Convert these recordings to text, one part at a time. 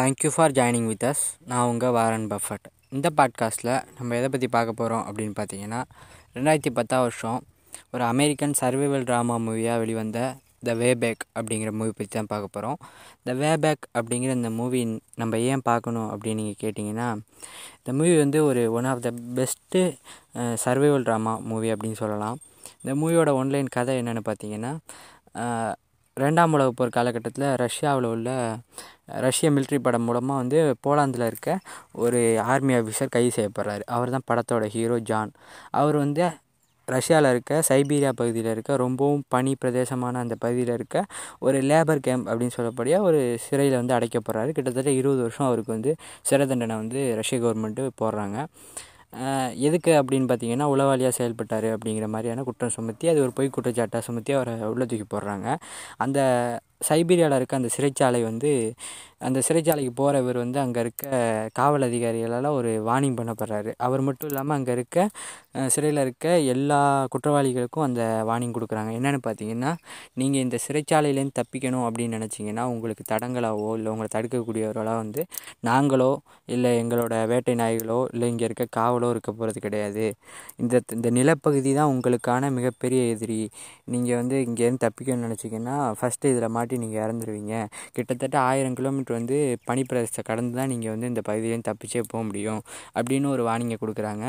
Thank you for joining with us நான் உங்கள் Warren Buffett. இந்த பாட்காஸ்ட்டில் நம்ம எதை பற்றி பார்க்க போகிறோம் அப்படின்னு பார்த்தீங்கன்னா ரெண்டாயிரத்தி பத்தாம் வருஷம் ஒரு அமெரிக்கன் சர்வைவல் ட்ராமா மூவியாக வெளிவந்த த வே பேக் அப்படிங்கிற மூவி பற்றி தான் பார்க்க போகிறோம் த வே பேக் அப்படிங்கிற இந்த மூவி நம்ம ஏன் பார்க்கணும் அப்படின்னு நீங்கள் கேட்டிங்கன்னா இந்த மூவி வந்து ஒரு one of the best survival drama movie அப்படின்னு சொல்லலாம். இந்த மூவியோட ஒன்லைன் கதை என்னென்னு பார்த்தீங்கன்னா ரெண்டாம் உலக போர் காலகட்டத்தில் ரஷ்யாவில் உள்ள ரஷ்ய மிலிட்ரி படம் மூலமாக வந்து போலாந்தில் இருக்க ஒரு ஆர்மி ஆஃபீஸர் கைது செய்யப்படுறாரு. அவர் தான் படத்தோட ஹீரோ ஜான் அவர் வந்து ரஷ்யாவில் இருக்க சைபீரியா பகுதியில் இருக்க ரொம்பவும் பனி பிரதேசமான அந்த பகுதியில் இருக்க ஒரு லேபர் கேம்ப் அப்படின்னு சொல்லக்கூடிய ஒரு சிறையில் வந்து அடைக்கப்படுறாரு கிட்டத்தட்ட இருபது வருஷம் அவருக்கு வந்து சிறை தண்டனை வந்து ரஷ்ய கவர்மெண்ட்டு போடுறாங்க. எதுக்கு அப்படின்னு பார்த்தீங்கன்னா உளவாளியாக செயல்பட்டார் அப்படிங்கிற மாதிரியான குற்றம் சுமத்தி அது ஒரு பொய் குற்றச்சாட்டாக சுமத்தி அவரை உள்ள தூக்கி போடுறாங்க. அந்த சைபீரியாவில் இருக்க அந்த சிறைச்சாலை வந்து அந்த சிறைச்சாலைக்கு போகிறவர் வந்து அங்கே இருக்க காவல் அதிகாரிகளால் ஒரு வார்னிங் பண்ணப்படுறாரு. அவர் மட்டும் இல்லாமல் அங்கே இருக்க சிறையில் இருக்க எல்லா குற்றவாளிகளுக்கும் அந்த வார்னிங் கொடுக்குறாங்க. என்னென்னு பார்த்தீங்கன்னா நீங்கள் இந்த சிறைச்சாலையிலேருந்து தப்பிக்கணும் அப்படின்னு நினச்சிங்கன்னா உங்களுக்கு தடங்களாவோ இல்லை உங்களை தடுக்கக்கூடியவர்களாக வந்து நாங்களோ இல்லை எங்களோட வேட்டை நாய்களோ இல்லை இங்கே இருக்க காவல் இருக்க போகிறது கிடையாது. இந்த இந்த நிலப்பகுதி தான் உங்களுக்கான மிகப்பெரிய எதிரி. நீங்கள் வந்து இங்கேருந்து தப்பிக்கணும்னு நினச்சிங்கன்னா ஃபஸ்ட்டு இதில் மாட்டி நீங்கள் இறந்துருவீங்க. கிட்டத்தட்ட ஆயிரம் கிலோமீட்டர் வந்து பனிப்பிரதேசத்தை கடந்து தான் நீங்கள் வந்து இந்த பகுதியிலேருந்து தப்பிச்சே போக முடியும் அப்படின்னு ஒரு வார்னிங்கை கொடுக்குறாங்க.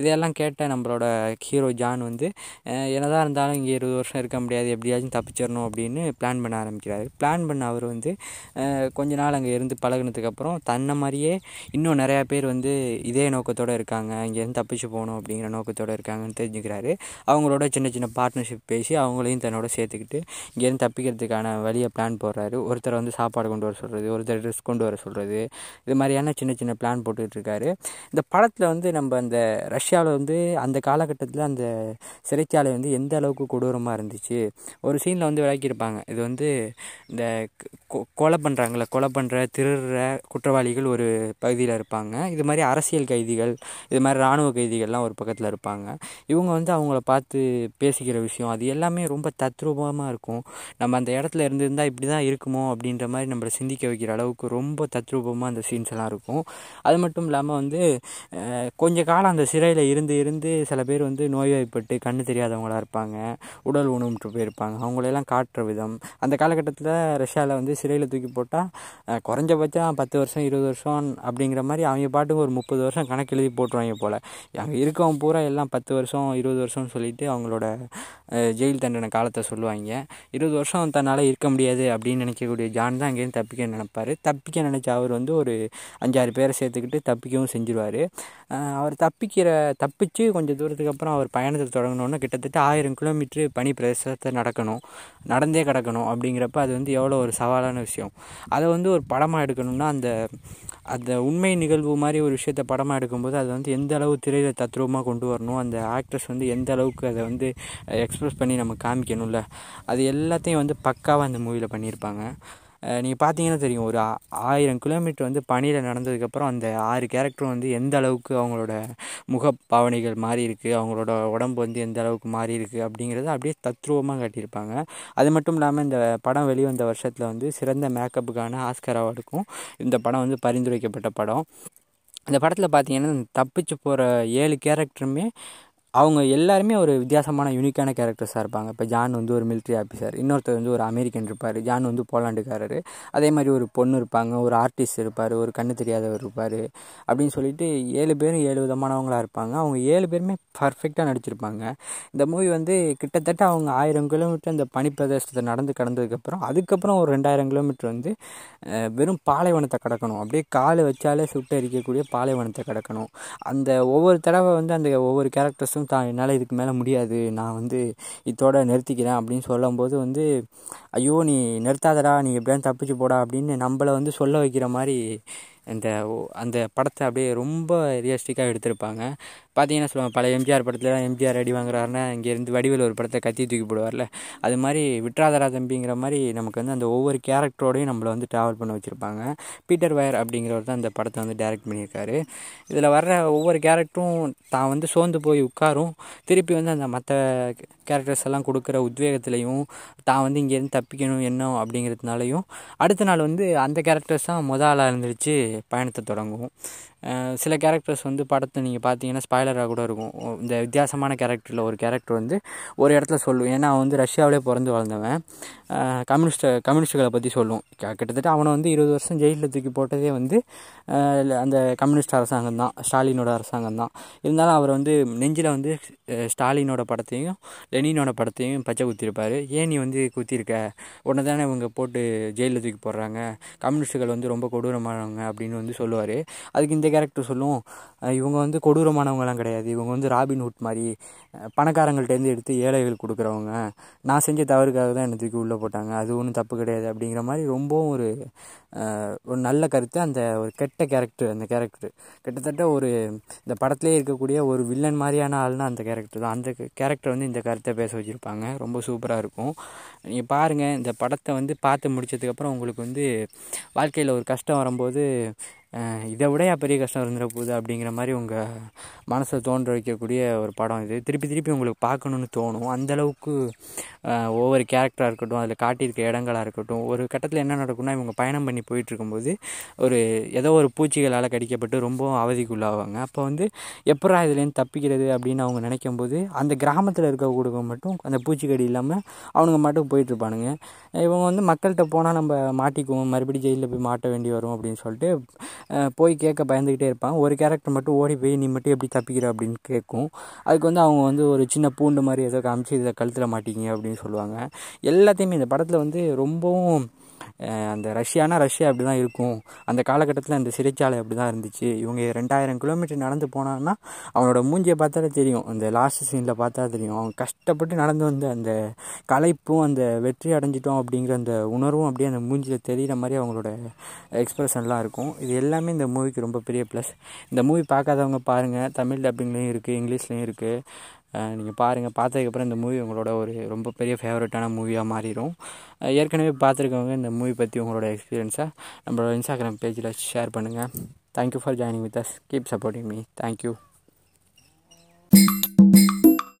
இதையெல்லாம் கேட்ட நம்மளோட ஹீரோ ஜான் வந்து என்னதான் இருந்தாலும் இங்கே இருபது வருஷம் இருக்க முடியாது. எப்படியாச்சும் தப்பிச்சிடணும் அப்படின்னு பிளான் பண்ண ஆரம்பிக்கிறாரு. பிளான் பண்ண அவர் வந்து கொஞ்ச நாள் அங்கே இருந்து பழகுனதுக்கப்புறம் தன்னை மாதிரியே இன்னும் நிறையா பேர் வந்து இதே நோக்கத்தோடு இருக்காங்க. இங்கேருந்து தப்பிச்சு போகணும் அப்படிங்கிற நோக்கத்தோடு இருக்காங்கன்னு தெரிஞ்சுக்கிறாரு. அவங்களோட சின்ன சின்ன பார்ட்னர்ஷிப் பேசி அவங்களையும் தன்னோட சேர்த்துக்கிட்டு இங்கேருந்து தப்பிக்கிறதுக்கான வழியை பிளான் போடுறாரு. ஒருத்தர் வந்து சாப்பாடு கொண்டு வர சொல்கிறது ஒருத்தர் ட்ரெஸ் கொண்டு வர சொல்கிறது இது மாதிரியான சின்ன சின்ன பிளான் போட்டுக்கிட்டு இருக்காரு. இந்த படத்தில் வந்து நம்ம அந்த ரஷ்யாவில் வந்து அந்த காலகட்டத்தில் அந்த சிறைச்சாலை வந்து எந்த அளவுக்கு கொடூரமாக இருந்துச்சு? ஒரு சீனில் வந்து விளக்கியிருப்பாங்க. இது வந்து இந்த கொ- கொலை பண்ணுறாங்களே கொலை பண்ணுற திருடுற குற்றவாளிகள் ஒரு பகுதியில் இருப்பாங்க. இது மாதிரி அரசியல் கைதிகள் இது மாதிரி இராணுவ கைதிகள்லாம் ஒரு பக்கத்தில் இருப்பாங்க. இவங்க வந்து அவங்கள பார்த்து பேசிக்கிற விஷயம் அது எல்லாமே ரொம்ப தத்ரூபமாக இருக்கும். நம்ம அந்த இடத்துல இருந்திருந்தால் இப்படி தான் இருக்குமோ அப்படின்ற மாதிரி நம்மளை சிந்திக்க வைக்கிற அளவுக்கு ரொம்ப தத்ரூபமாக அந்த சீன்ஸ் எல்லாம் இருக்கும். அது மட்டும் இல்லாமல் வந்து கொஞ்ச காலம் அந்த சிறையில் இருந்து இருந்து சில பேர் வந்து நோய்வாய்ப்பட்டு கண்ணு தெரியாதவங்களா இருப்பாங்க. உடல் ஊனமுற்று போயிருப்பாங்க. அவங்களெல்லாம் காட்டுற விதம். அந்த காலகட்டத்தில் ரஷ்யாவில் வந்து சிறையில் தூக்கி போட்டால் குறைஞ்சபட்சம் பத்து வருஷம் இருபது வருஷம் அப்படிங்கிற மாதிரி அவங்க பாட்டுக்கு ஒரு முப்பது வருஷம் கணக்கு எழுதி போட்டுருவாங்க போல். அங்கே இருக்கவங்க பூரா எல்லாம் பத்து வருஷம் இருபது வருஷம்னு சொல்லிட்டு அவங்களோட ஜெயில் தண்டனை காலத்தை சொல்லுவாங்க. இருபது வருஷம் தன்னால் இருக்க முடியாது அப்படின்னு நினைக்கக்கூடிய ஜான் தான் அங்கேருந்து தப்பிக்க நினைப்பார். தப்பிக்க நினச்ச அவர் வந்து ஒரு அஞ்சாறு பேரை சேர்த்துக்கிட்டு தப்பிக்கவும் செஞ்சிருவார். அவர் தப்பிக்கிற தப்பிச்சு கொஞ்சம் தூரத்துக்கு அப்புறம் அவர் பயணத்தை தொடங்கணுன்னா கிட்டத்தட்ட ஆயிரம் கிலோமீட்ரு பனி பிரதேசத்தை நடக்கணும். நடந்தே கிடக்கணும் அப்படிங்கிறப்ப அது வந்து எவ்வளோ ஒரு சவாலான விஷயம். அதை வந்து ஒரு படமாக எடுக்கணும்னா அந்த அந்த உண்மை நிகழ்வு மாதிரி ஒரு விஷயத்த படமாக எடுக்கும்போது அதை வந்து எந்த அளவு திரையில் தத்ரூபமாக கொண்டு வரணும் அந்த ஆக்ட்ரஸ் வந்து எந்த அளவுக்கு அதை வந்து எக்ஸ்ப்ரெஸ் பண்ணி நம்ம காமிக்கணும்ல அது எல்லாத்தையும் வந்து பக்காவாக அந்த மூவியில் பண்ணியிருப்பாங்க. நீங்கள் பார்த்தீங்கன்னா தெரியும் ஒரு ஆயிரம் கிலோமீட்டர் வந்து பனியில் நடந்ததுக்கப்புறம் அந்த ஆறு கேரக்டரும் வந்து எந்த அளவுக்கு அவங்களோட முக பாவனைகள் மாறி இருக்குது அவங்களோட உடம்பு வந்து எந்த அளவுக்கு மாறி இருக்குது அப்படிங்கிறத அப்படியே தத்ரூபமாக காட்டியிருப்பாங்க. அது மட்டும் இல்லாமல் இந்த படம் வெளிவந்த வருஷத்தில் வந்து சிறந்த மேக்கப்புக்கான ஆஸ்கர் அவார்டுக்கும் இந்த படம் வந்து பரிந்துரைக்கப்பட்ட படம். இந்த படத்தில் பார்த்தீங்கன்னா தப்பிச்சு போகிற ஏழு கேரக்டருமே அவங்க எல்லாருமே ஒரு வித்தியாசமான யூனிக்கான கேரக்டர்ஸாக இருப்பாங்க. இப்போ ஜான் வந்து ஒரு மிலிட்ரி ஆஃபீஸர் இன்னொருத்தர் வந்து ஒரு அமெரிக்கன் இருப்பார். ஜான் வந்து போலாண்டுக்காரர். அதே மாதிரி ஒரு பொண்ணு இருப்பாங்க ஒரு ஆர்டிஸ்ட் இருப்பார் ஒரு கண்ணு தெரியாதவர் இருப்பார் அப்படின்னு சொல்லிட்டு ஏழு பேரும் ஏழு விதமானவங்களாக இருப்பாங்க. அவங்க ஏழு பேருமே பர்ஃபெக்டாக நடிச்சிருப்பாங்க. இந்த மூவி வந்து கிட்டத்தட்ட அவங்க ஆயிரம் கிலோமீட்டர் இந்த பனிப்பிரதேசத்தை நடந்து கடந்ததுக்கப்புறம் அதுக்கப்புறம் ஒரு ரெண்டாயிரம் கிலோமீட்டர் வந்து வெறும் பாலைவனத்தை கடக்கணும். அப்படியே கால் வச்சாலே சுட்டு அரிக்கக்கூடிய பாலைவனத்தை கடக்கணும். அந்த ஒவ்வொரு தடவை வந்து அந்த ஒவ்வொரு கேரக்டர்ஸும் தான் என்னால் இதுக்கு மேலே முடியாது. நான் வந்து இதோட நிறுத்திக்கிறேன் அப்படின்னு சொல்லும்போது வந்து ஐயோ நீ நிறுத்தாதடா நீ எப்படியாவது தப்பிச்சு போடா அப்படின்னு நம்மளை வந்து சொல்ல வைக்கிற மாதிரி இந்த அந்த படத்தை அப்படியே ரொம்ப ரியலிஸ்டிக்காக எடுத்திருப்பாங்க. பார்த்தீங்கன்னா சொல்லுவாங்க பழைய எம்ஜிஆர் படத்தில் எம்ஜிஆர் அடி வாங்குறாருன்னா இங்கேருந்து வடிவில் ஒரு படத்தை கத்தி தூக்கி போடுவார்ல. அது மாதிரி விட்ராதரா தம்பிங்கிற மாதிரி நமக்கு வந்து அந்த ஒவ்வொரு கேரக்டரோடையும் நம்மளை வந்து ட்ராவல் பண்ண வச்சுருப்பாங்க. பீட்டர் வயர் அப்படிங்கிறவர் தான் இந்த படத்தை வந்து டைரக்ட் பண்ணியிருக்காரு. இதில் வர்ற ஒவ்வொரு கேரக்டரும் தான் வந்து சோர்ந்து போய் உட்காரும். திருப்பி வந்து அந்த மற்ற கேரக்டர்ஸ் எல்லாம் கொடுக்குற உத்வேகத்துலையும் தான் வந்து இங்கேருந்து தப்பிக்கணும் என்ன அப்படிங்கிறதுனாலையும் அடுத்த நாள் வந்து அந்த கேரக்டர்ஸ் தான் முத ஆளாக இருந்துருச்சு பயணத்தை தொடங்கும். சில கேரக்டர்ஸ் வந்து படத்தை நீங்கள் பார்த்தீங்கன்னா ஸ்பாய்லராக கூட இருக்கும். இந்த வித்தியாசமான கேரக்டரில் ஒரு கேரக்டர் வந்து ஒரு இடத்துல சொல்லும். ஏன்னா அவன் வந்து ரஷ்யாவிலே பிறந்து வளர்ந்தவன். கம்யூனிஸ்ட் கம்யூனிஸ்ட்டுகளை பற்றி சொல்லும். கிட்டத்தட்ட அவனை வந்து இருபது வருஷம் ஜெயிலில் தூக்கி போட்டதே வந்து அந்த கம்யூனிஸ்ட் அரசாங்கம் தான். ஸ்டாலினோட அரசாங்கம் தான். இருந்தாலும் அவர் வந்து நெஞ்சில் வந்து ஸ்டாலினோட படத்தையும் லெனினோட படத்தையும் பச்சை குத்திருப்பார். ஏன் நீ வந்து குத்திருக்க? உடனே தானே இவங்க போட்டு ஜெயிலில் தூக்கி போடுறாங்க. கம்யூனிஸ்ட்டுகள் வந்து ரொம்ப கொடூரமானவங்க அப்படின்னு வந்து சொல்லுவார். அதுக்கு இந்த கேரக்டர் சொல்லும் இவங்க வந்து கொடூரமானவங்களாம் கிடையாது. இவங்க வந்து ராபின் ஹுட் மாதிரி பணக்காரங்கள்ட்டேருந்து எடுத்து ஏழைகள் கொடுக்குறவங்க. நான் செஞ்ச தவறுக்காக தான் என்னை தூக்கி உள்ளே போட்டாங்க. அது ஒன்றும் தப்பு கிடையாது அப்படிங்கிற மாதிரி ரொம்பவும் ஒரு ஒரு நல்ல கருத்து. அந்த ஒரு கெட்ட கேரக்டர் அந்த கேரக்டர் கிட்டத்தட்ட ஒரு இந்த படத்துலேயே இருக்கக்கூடிய ஒரு வில்லன் மாதிரியான ஆள்னா அந்த கேரக்டர் தான். அந்த கேரக்டர் வந்து இந்த கருத்தை பேச வச்சுருப்பாங்க. ரொம்ப சூப்பராக இருக்கும். நீங்கள் பாருங்கள் இந்த படத்தை வந்து பார்த்து முடிச்சதுக்கப்புறம் உங்களுக்கு வந்து வாழ்க்கையில் ஒரு கஷ்டம் வரும்போது இதை விட பெரிய கஷ்டம் இருந்துட போகுது அப்படிங்கிற மாதிரி உங்கள் மனசை தோன்ற வைக்கக்கூடிய ஒரு படம் இது. திருப்பி திருப்பி உங்களுக்கு பார்க்கணுன்னு தோணும். அந்தளவுக்கு ஒவ்வொரு கேரக்டராக இருக்கட்டும் அதில் காட்டியிருக்க இடங்களாக இருக்கட்டும் ஒரு கட்டத்தில் என்ன நடக்கும்னா இவங்க பயணம் பண்ணி போயிட்டுருக்கும்போது ஒரு ஏதோ ஒரு பூச்சிகளால் கடிக்கப்பட்டு ரொம்பவும் அவதிக்குள்ளாவாங்க. அப்போ வந்து எப்படா இதுலேருந்து தப்பிக்கிறது? அப்படின்னு அவங்க நினைக்கும் போது அந்த கிராமத்தில் இருக்க இருக்கக்கூடிய மட்டும் அந்த பூச்சிக்கடி இல்லாமல் அவனுங்க மட்டும் போயிட்டுருப்பானுங்க இவங்க வந்து மக்கள்கிட்ட போனால் நம்ம மாட்டிக்குவோம் மறுபடியும் ஜெயிலில் போய் மாட்ட வேண்டி வரும் அப்படின்னு சொல்லிட்டு போய் கேட்க பயந்துக்கிட்டே இருப்பான். ஒரு கேரக்டர் மட்டும் ஓடி போய் நீ மட்டும் எப்படி தப்பிக்கிற? அப்படின்னு கேட்கும். அதுக்கு வந்து அவங்க வந்து ஒரு சின்ன பூண்டு மாதிரி ஏதோ காமிச்சு இதை கழுத்தில் மாட்டிங்க அப்படின்னு சொல்லுவாங்க. எல்லாத்தையுமே இந்த படத்தில் வந்து ரொம்பவும் அந்த ரஷ்யானா ரஷ்யா அப்படி தான் இருக்கும். அந்த காலகட்டத்தில் அந்த சிறைச்சாலை அப்படி தான் இருந்துச்சு. இவங்க ரெண்டாயிரம் கிலோமீட்டர் நடந்து போனான்னா அவனோட மூஞ்சியை பார்த்தாலே தெரியும். அந்த லாஸ்ட் சீனில் பார்த்தா தெரியும். அவன் கஷ்டப்பட்டு நடந்து வந்த அந்த கலைப்பும் அந்த வெற்றி அடைஞ்சிட்டோம் அப்படிங்கிற அந்த உணர்வும் அப்படியே அந்த மூஞ்சியில் தெரிகிற மாதிரி அவங்களோட எக்ஸ்பிரஷன்லாம் இருக்கும். இது எல்லாமே இந்த மூவிக்கு ரொம்ப பெரிய ப்ளஸ் இந்த மூவி பார்க்காதவங்க பாருங்கள் தமிழ் டப்பிங்லேயும் இருக்குது இங்கிலீஷ்லேயும் இருக்குது நீங்கள் பாருங்கள் பார்த்ததுக்கப்புறம் இந்த மூவி உங்களோட ஒரு ரொம்ப பெரிய ஃபேவரட்டான மூவியாக மாறிடும் ஏற்கனவே பார்த்துருக்கவங்க இந்த மூவி பற்றி உங்களோட எக்ஸ்பீரியன்ஸை நம்மளோட இன்ஸ்டாகிராம் பேஜில் ஷேர் பண்ணுங்கள் thank you for joining with us keep supporting me thank you